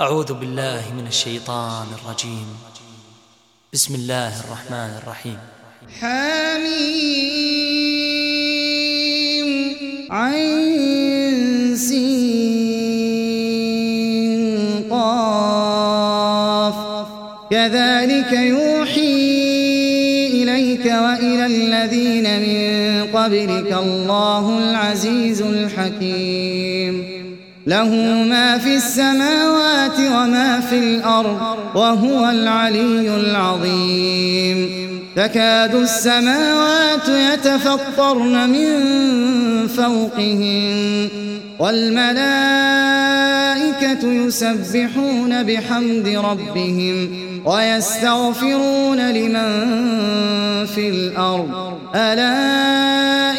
أعوذ بالله من الشيطان الرجيم. بسم الله الرحمن الرحيم. حميم عين سين قاف. كذلك يوحي إليك وإلى الذين من قبلك الله العزيز الحكيم. له ما في السماوات وما في الأرض وهو العلي العظيم. تكاد السماوات يتفطرن من فوقهن والملائكة يسبحون بحمد ربهم ويستغفرون لمن في الأرض. ألا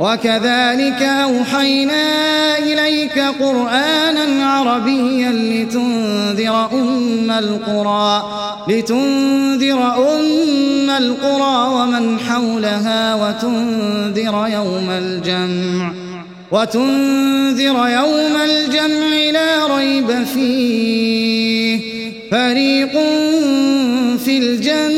وكذلك أوحينا إليك قرآنا عربيا لتنذر أم القرى لتنذر أم القرى ومن حولها وتنذر يوم الجمع وتنذر يوم الجمع لا ريب فيه. فريق في الجنة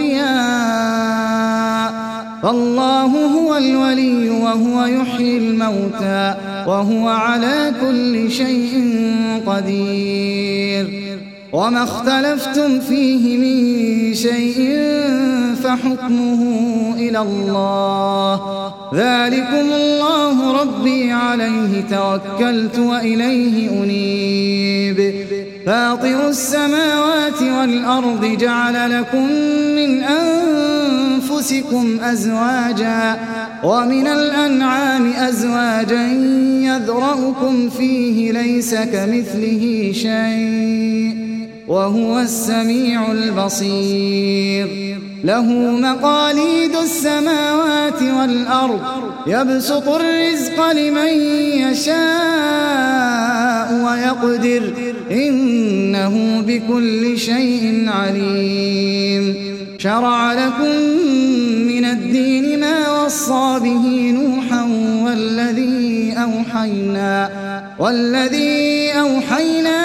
فالله هو الولي وهو يحيي الموتى وهو على كل شيء قدير. وما اختلفتم فيه من شيء فحكمه إلى الله. ذلكم الله ربي عليه توكلت وإليه أنيب. فاطر السماوات والأرض جعل لكم من أنفسكم أزواجا ومن الأنعام أزواجا يذرأكم فيه ليس كمثله شيء وهو السميع البصير له مقاليد السماوات والأرض يبسط الرزق لمن يشاء ويقدر إنه بكل شيء عليم شرع لكم الدين ما وصى به نوحا والذي أوحينا والذي أوحينا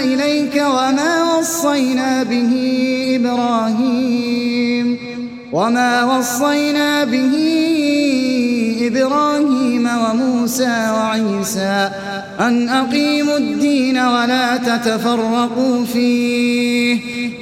إليك وما وصينا به إبراهيم وما وصينا به إبراهيم وموسى وعيسى. أن أقيموا الدين ولا تتفرقوا فيه.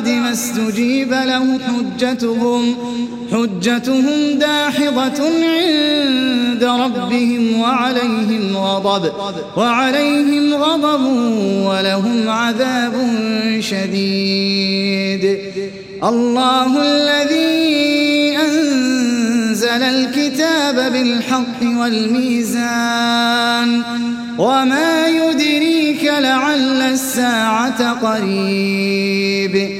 بعد ما استجيب له حجتهم. حجتهم داحضة عند ربهم وعليهم غضب وعليهم غضب ولهم عذاب شديد. الله الذي أنزل الكتاب بالحق والميزان وما يدريك لعل الساعة قريب.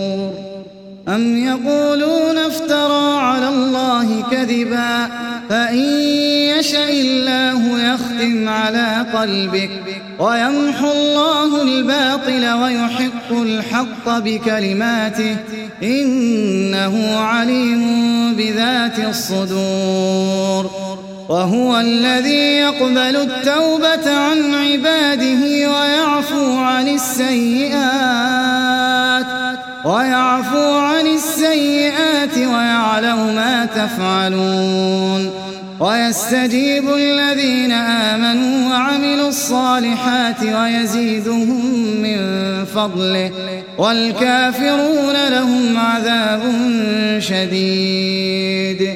أم يقولون افترى على الله كذبا فإن يشأ الله يختم على قلبك ويمحو الله الباطل ويحق الحق بكلماته إنه عليم بذات الصدور وهو الذي يقبل التوبة عن عباده ويعفو عن السيئات ويعفو عن السيئات ويعلم ما تفعلون ويستجيب الذين آمنوا وعملوا الصالحات ويزيدهم من فضله والكافرون لهم عذاب شديد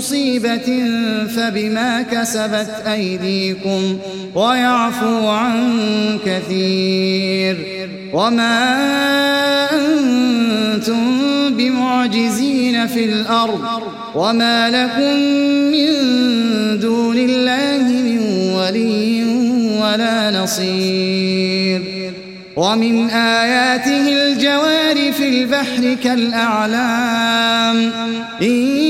مصيبة فبما كسبت أيديكم ويعفو عن كثير وما أنتم بمعجزين في الأرض وما لكم من دون الله من ولي ولا نصير ومن آياته الجوار في البحر كالأعلام إن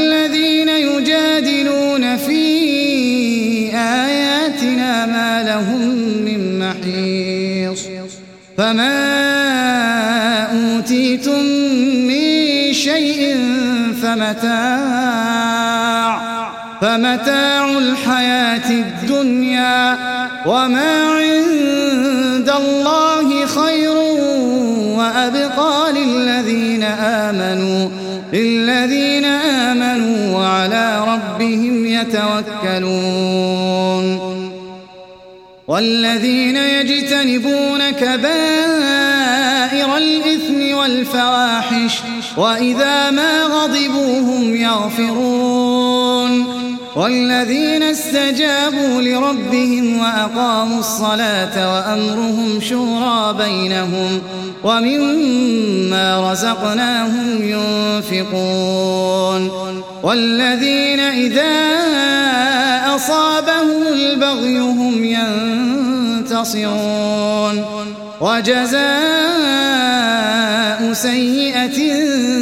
فمتاع فمتاع الحياة الدنيا وما عند الله خير وأبقى للذين آمنوا للذين آمنوا وعلى ربهم يتوكلون. والذين يجتنبون كبائر الإثم والفواحش وإذا ما غضبوا هم يغفرون والذين استجابوا لربهم وأقاموا الصلاة وأمرهم شورى بينهم ومما رزقناهم ينفقون والذين إذا أصابهم البغي هم ينتصرون وجزاء سيئة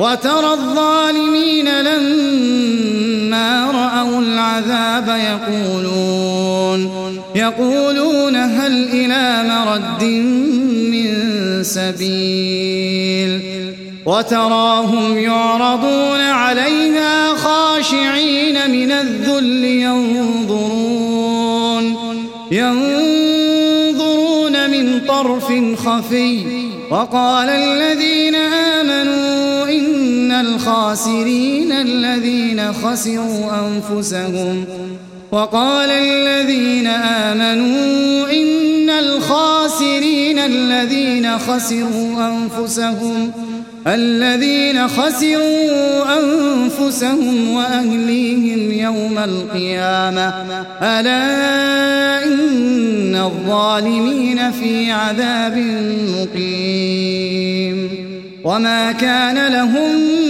وترى الظالمين لما رأوا العذاب يقولون يقولون هل إلى مرد من سبيل وتراهم يعرضون عليها خاشعين من الذل ينظرون ينظرون من طرف خفي وقال الذين آمنوا الخاسرين الذين خسروا أنفسهم وقال الذين آمنوا إن الخاسرين الذين خسروا أنفسهم الذين خسروا أنفسهم وأهليهم يوم القيامة ألا إن الظالمين في عذاب مقيم وما كان لهم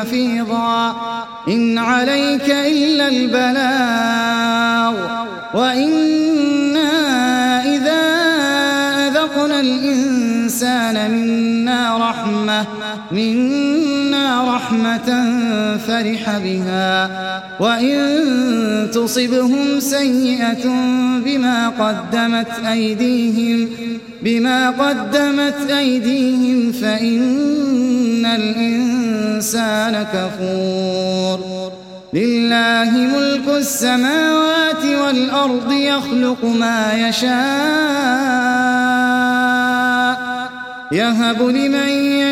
حفيظا. إن عليك إلا البلاغ. وإنا إذا أذقنا الإنسان منا رحمة منا رحمة فرح بها. وإن تصبهم سيئة بما قدمت أيديهم بما قدمت أيديهم فإن الإنسان كفور. لله ملك السماوات والأرض يخلق ما يشاء يهب لمن